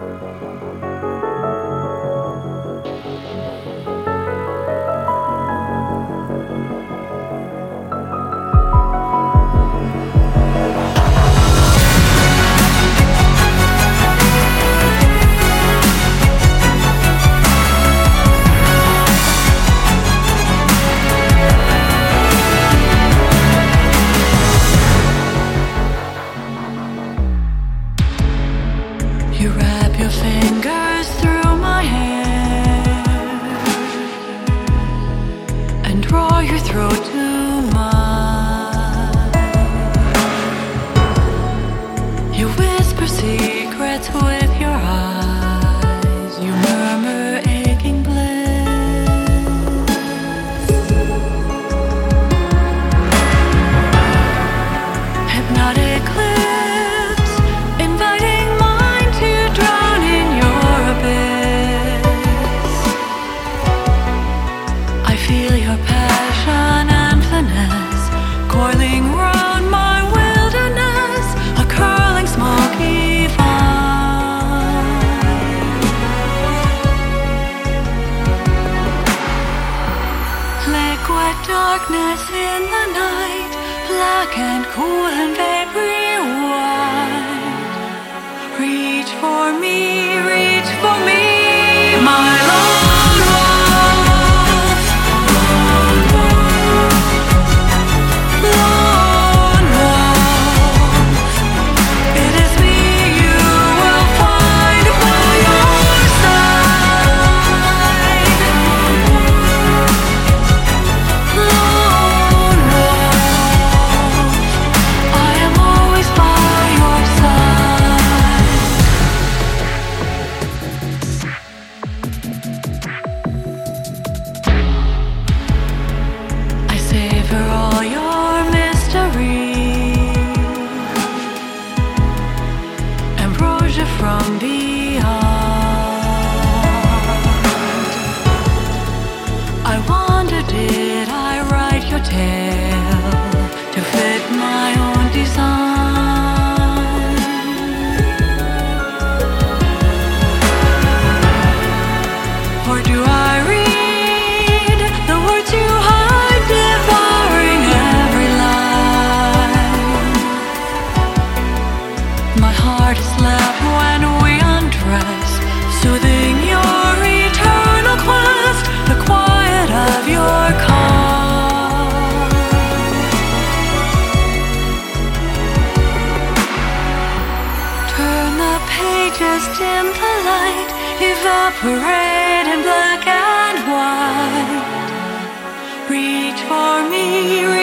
Música throat to feel your passion endlessness coiling round my wilderness, a curling smoky vine. Liquid darkness in the night, black and cool. just impolite, evaporate in black and white. Reach for me.